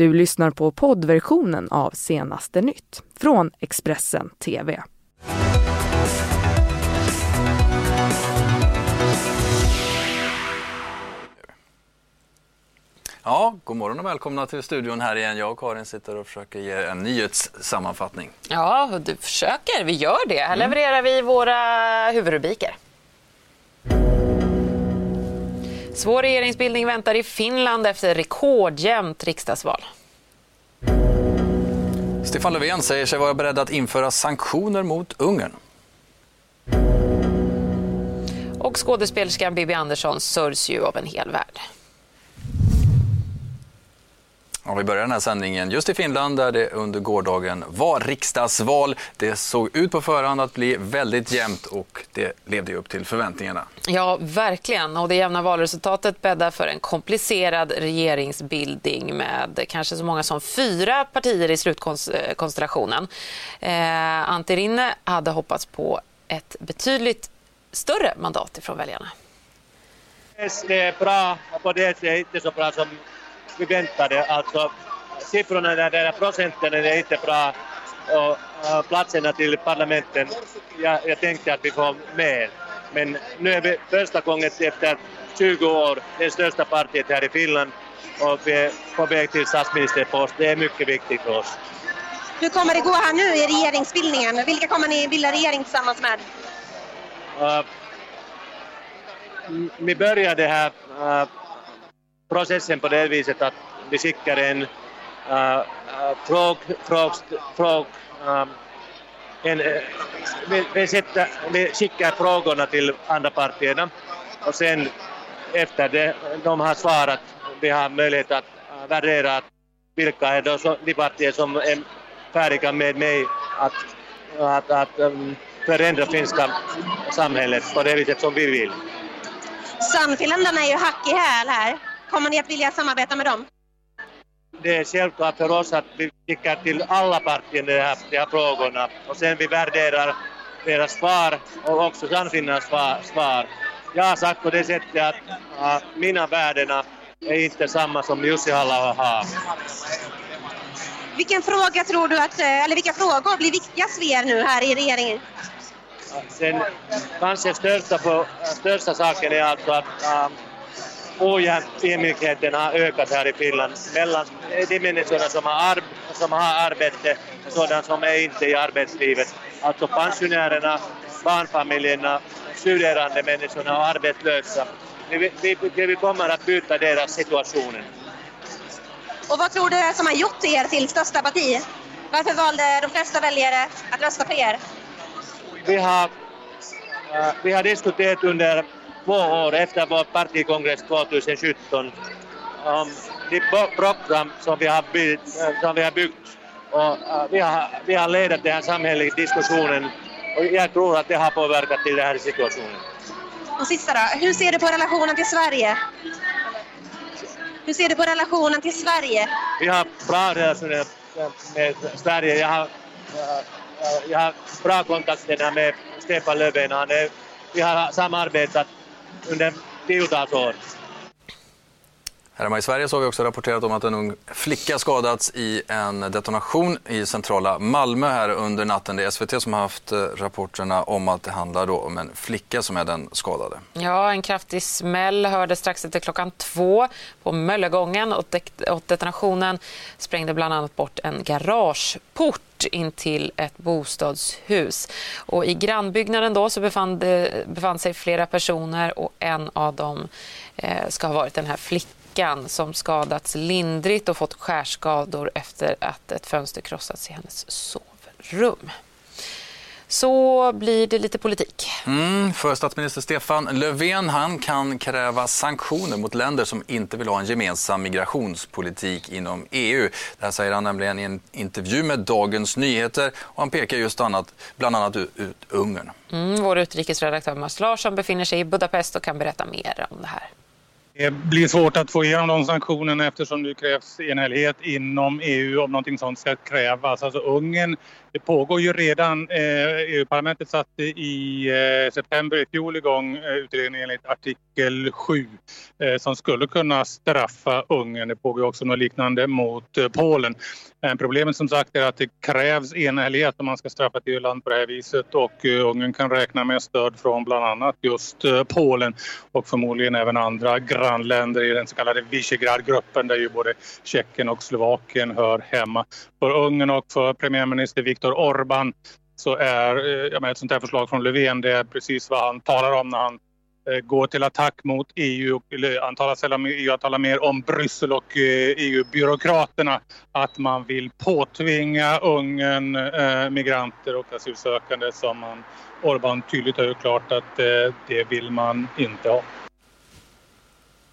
Du lyssnar på poddversionen av Senaste nytt från Expressen TV. Ja, god morgon och välkomna till studion här igen. Jag och Karin sitter och försöker ge en nyhetssammanfattning. Ja, du försöker. Vi gör det. Här mm. levererar vi våra huvudrubriker. Svår regeringsbildning väntar i Finland efter rekordjämnt riksdagsval. Stefan Löfven säger sig vara beredd att införa sanktioner mot Ungern. Och skådespelerskan Bibi Andersson sörjs ju av en hel värld. Ja, vi börjar den här sändningen just i Finland där det under gårdagen var riksdagsval. Det såg ut på förhand att bli väldigt jämnt och det levde upp till förväntningarna. Ja, verkligen. Och det jämna valresultatet bäddar för en komplicerad regeringsbildning med kanske så många som fyra partier i slutkonstellationen. Eh, Antti Rinne hade hoppats på ett betydligt större mandat ifrån väljarna. Det är bra, på det sättet inte så bra som vi väntade. Alltså, siffrorna där, där procenten är inte bra och uh, platserna till parlamenten, jag, jag tänkte att vi får mer. Men nu är vi första gången efter 20 år det största partiet här i Finland och vi är på väg till statsministerpost. Det är mycket viktigt för oss. Hur kommer det gå här nu i regeringsbildningen? Vilka kommer ni bilda regering tillsammans med? Uh, vi började här uh, processen på det viset att vi skickar en äh, äh, uh, fråg, fråg, fråg um, ähm, en, äh, vi, vi, sätter, vi skickar frågorna till andra partierna och sen efter det de har svarat, vi har möjlighet att värdera vilka är de, de partier som är färdiga med mig att, att, att um, förändra finska samhället på det viset som vi vill. Sannfinländarna är ju hack i häl här. Kommer ni att vilja samarbeta med dem? Det är självklart för oss att vi skickar till alla partier de här, de här frågorna och sen vi värderar deras svar och också Sannfinnarnas svar. Jag har sagt på det sättet att uh, mina värdena är inte samma som Jussi halla har. Vilken fråga tror du att, eh, eller vilka frågor blir viktigast för er nu här i regeringen? Den kanske största, största saken är alltså att ojämlikheten har ökat här i Finland mellan de människorna som har, ar som har arbete och sådana som är inte i arbetslivet. Alltså pensionärerna, barnfamiljerna, studerande människorna och arbetslösa. Vi, vi, vi kommer att byta deras situationen. Och vad tror du är som har gjort er till största parti? Varför valde de flesta väljare att rösta på er? Vi har, uh, vi har diskuterat under två år efter vår partikongress 2017 om de program som vi har byggt. Som vi har byggt. Och uh, vi, har, vi har ledat den här samhälleliga diskussionen och jag tror att det har påverkat till den här situationen. Och sista då, hur ser du på relationen till Sverige? Hur ser du på relationen till Sverige? Vi har bra relationer med Sverige. Jag har, jag har bra kontakter med Stefan Löfven. Vi har samarbetat under tiotals år. Här hemma i Sverige så har vi också rapporterat om att en ung flicka skadats i en detonation i centrala Malmö här under natten. Det är SVT som har haft eh, rapporterna om att det handlar då om en flicka som är den skadade. Ja, en kraftig smäll hördes strax efter klockan två på Möllegången och detonationen sprängde bland annat bort en garageport in till ett bostadshus. Och I grannbyggnaden då så befann, eh, befann sig flera personer och en av dem eh, ska ha varit den här flickan flickan som skadats lindrigt och fått skärskador efter att ett fönster krossats i hennes sovrum. Så blir det lite politik. Mm, för statsminister Stefan Löfven han kan kräva sanktioner mot länder som inte vill ha en gemensam migrationspolitik inom EU. Det här säger han nämligen i en intervju med Dagens Nyheter och han pekar just annat, bland annat ut, Ungern. Mm, vår utrikesredaktör Mats Larsson befinner sig i Budapest och kan berätta mer om det här. Det blir svårt att få igenom de sanktionerna eftersom det krävs enhällighet inom EU om någonting sånt ska krävas. Alltså Ungern det pågår ju redan, eh, EU-parlamentet satte i eh, september i fjol igång eh, utredningen enligt artikel 7 som skulle kunna straffa Ungern. Det pågår också något liknande mot Polen. Problemet som sagt är att det krävs enhällighet om man ska straffa ett EU-land på det här viset och Ungern kan räkna med stöd från bland annat just Polen och förmodligen även andra grannländer i den så kallade Visegrad-gruppen där ju både Tjeckien och Slovakien hör hemma. För Ungern och för premiärminister Viktor Viktor Orban så är eh, jag menar, ett sånt här förslag från Löfven det är precis vad han talar om när han eh, går till attack mot EU. och Han talar sällan om EU, han talar mer om Bryssel och eh, e EU-byråkraterna. Att man vill påtvinga Ungern eh, migranter och asylsökande som man Orban tydligt har gjort klart att eh, det vill man inte ha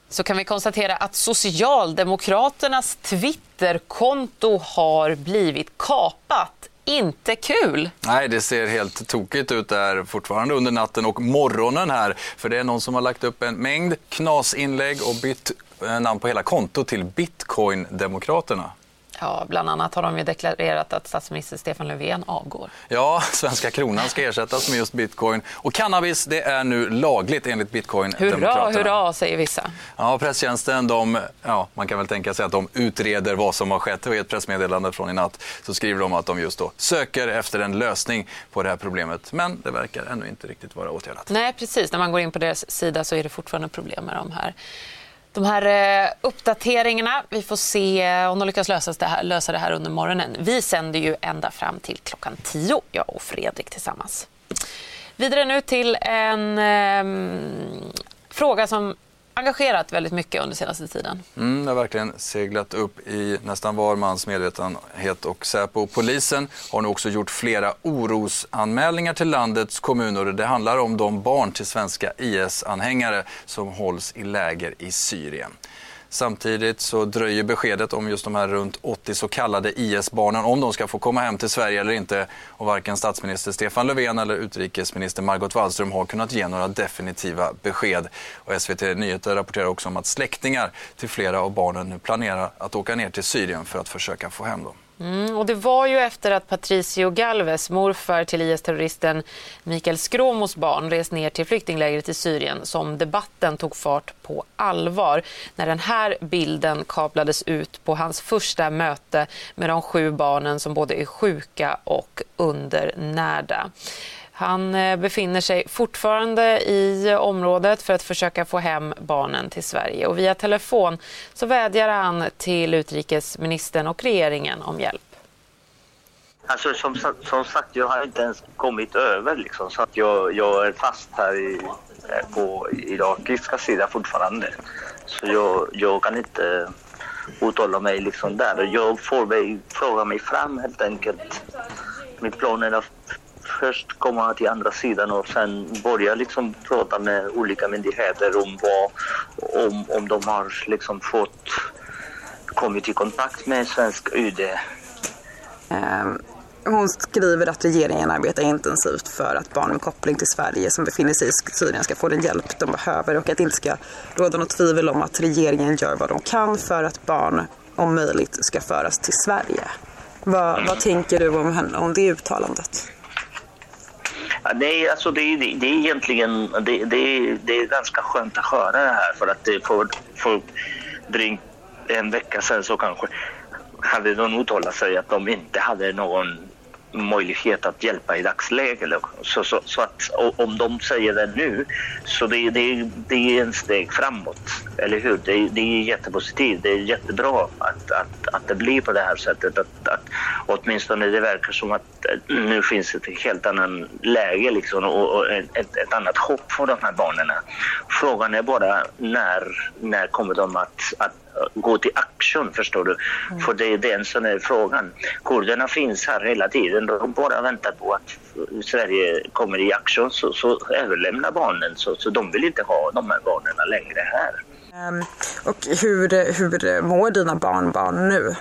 så kan vi konstatera att Socialdemokraternas Twitterkonto har blivit kapat. Inte kul! Nej, det ser helt tokigt ut där fortfarande under natten och morgonen här. För det är någon som har lagt upp en mängd knasinlägg och bytt eh, namn på hela kontot till Bitcoin-demokraterna. Ja, bland annat har de ju deklarerat att statsminister Stefan Löfven avgår. Ja, svenska kronan ska ersättas med just bitcoin. Och cannabis det är nu lagligt enligt bitcoin-demokraterna. Hurra, hurra, säger vissa. Ja, presstjänsten, de, ja, man kan väl tänka sig att de utreder vad som har skett. Och I ett pressmeddelande från i natt så skriver de att de just då söker efter en lösning på det här problemet. Men det verkar ännu inte riktigt vara åtgärdat. Nej, precis. När man går in på deras sida så är det fortfarande problem med de här de här eh, uppdateringarna. Vi får se eh, om de lyckas lösa det, här, lösa det här under morgonen. Vi sänder ju ända fram till klockan 10, jag och Fredrik tillsammans. Vidare nu till en eh, fråga som engagerat väldigt mycket under senaste tiden. Mm, det har verkligen seglat upp i nästan var mans medvetenhet och Säpo. Polisen har nu också gjort flera orosanmälningar till landets kommuner. Det handlar om de barn till svenska IS-anhängare som hålls i läger i Syrien. Samtidigt så dröjer beskedet om just de här runt 80 så kallade IS-barnen, om de ska få komma hem till Sverige eller inte. Och varken statsminister Stefan Löfven eller utrikesminister Margot Wallström har kunnat ge några definitiva besked. Och SVT Nyheter rapporterar också om att släktingar till flera av barnen nu planerar att åka ner till Syrien för att försöka få hem dem. Mm, och det var ju efter att Patricio Galvez, morfar till IS-terroristen Mikael Skråmos barn, rest ner till flyktinglägret i Syrien som debatten tog fart på allvar. När den här bilden kablades ut på hans första möte med de sju barnen som både är sjuka och undernärda. Han eh, befinner sig fortfarande i eh, området för att försöka få hem barnen till Sverige. Och via telefon så vädjar han till utrikesministern och regeringen om hjälp. Alltså som, som sagt, jag har inte ens kommit över liksom, så att jag, jag är fast här i, eh, på irakiska sidan fortfarande. Så jag, jag kan inte uttala mig liksom där. Jag får mig, fråga mig fram helt enkelt. Min plan är att först komma till andra sidan och sen börja liksom prata med olika myndigheter om, vad, om, om de har liksom fått kommit i kontakt med svensk UD. Um. Ehm, hon skriver att regeringen arbetar intensivt för att barn med koppling till Sverige som befinner sig i Syrien ska få den hjälp de behöver och att det inte ska råda något tvivel om att regeringen gör vad de kan för att barn om möjligt ska föras till Sverige. Vad, vad tänker du om, om det uttalandet? Nej, alltså det, det, det är egentligen det, det, det är ganska skönt att höra det här för att det för, för drygt en vecka sedan så kanske hade de uttalat sig att de inte hade någon möjlighet att hjälpa i dagsläget. Så, så, så att om de säger det nu så det, det, det är en steg framåt, eller hur? Det, det är jättepositivt, det är jättebra att, att, att det blir på det här sättet. Att, att, åtminstone det verkar som att eh, nu finns ett helt annat läge liksom, och, och ett, ett annat hopp för de här barnen. Frågan är bara när, när kommer de att, att gå till aktion, förstår du. Mm. För det är den som är frågan. Kurderna finns här hela tiden. De bara väntar på att Sverige kommer i aktion så, så överlämnar barnen. Så, så de vill inte ha de här barnen längre här. Um, och hur, hur mår dina barnbarn nu?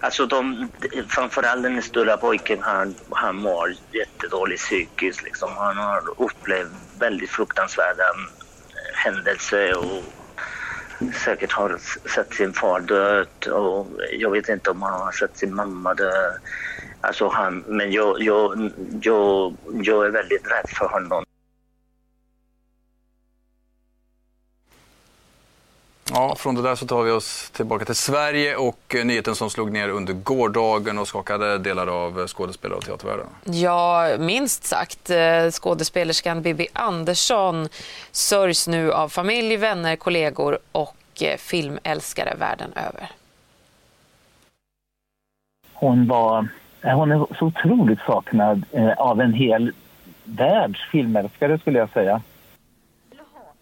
Alltså de, framförallt den stora pojken, han, han mår jättedåligt psykiskt. Liksom. Han har upplevt väldigt fruktansvärda händelser och säkert har sett sin far död, och jag vet inte om han har sett sin mamma dö. Alltså han, men jag, jag, jag, jag är väldigt rädd för honom. Ja, från det där så tar vi oss tillbaka till Sverige och eh, nyheten som slog ner under gårdagen och skakade delar av skådespelare och teatervärlden. Ja, minst sagt. Eh, skådespelerskan Bibi Andersson sörjs nu av familj, vänner, kollegor och eh, filmälskare världen över. Hon var hon är så otroligt saknad av en hel världs filmälskare skulle jag säga.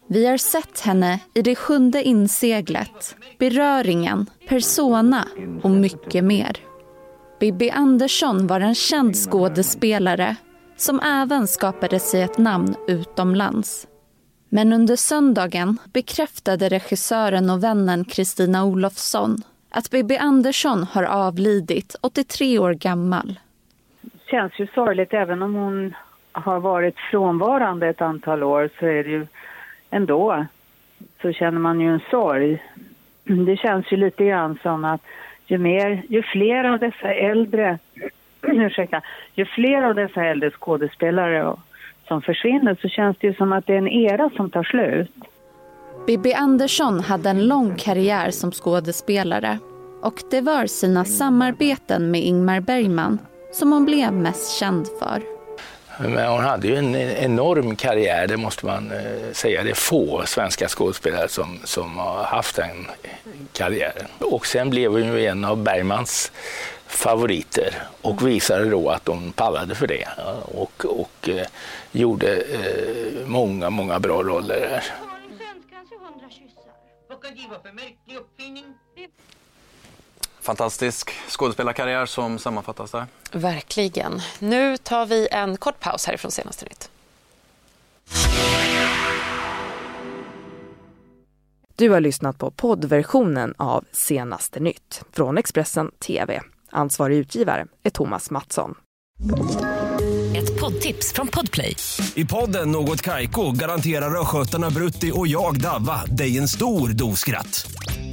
Vi har sett henne i Det sjunde inseglet, Beröringen, Persona och mycket mer. Bibi Andersson var en känd skådespelare som även skapade sig ett namn utomlands. Men under söndagen bekräftade regissören och vännen Kristina Olofsson att Bibi Andersson har avlidit, 83 år gammal. Det känns ju sorgligt, även om hon har varit frånvarande ett antal år så är det ju ändå så känner man ju en sorg. Det känns ju lite grann som att ju, mer, ju fler av dessa äldre ursäkta, ju fler av dessa äldre skådespelare som försvinner så känns det ju som att det är en era som tar slut. Bibi Andersson hade en lång karriär som skådespelare och det var sina samarbeten med Ingmar Bergman som hon blev mest känd för. Men hon hade ju en enorm karriär, det måste man eh, säga. Det är få svenska skådespelare som, som har haft den karriären. Och sen blev hon ju en av Bergmans favoriter och visade då att hon pallade för det och, och eh, gjorde eh, många, många bra roller där. Fantastisk skådespelarkarriär som sammanfattas där. Verkligen. Nu tar vi en kort paus härifrån Senaste nytt. Du har lyssnat på poddversionen av Senaste nytt från Expressen TV. Ansvarig utgivare är Thomas Mattsson. Ett poddtips från Podplay. I podden Något Kaiko garanterar östgötarna Brutti och jag, Davva, dig en stor dos skratt.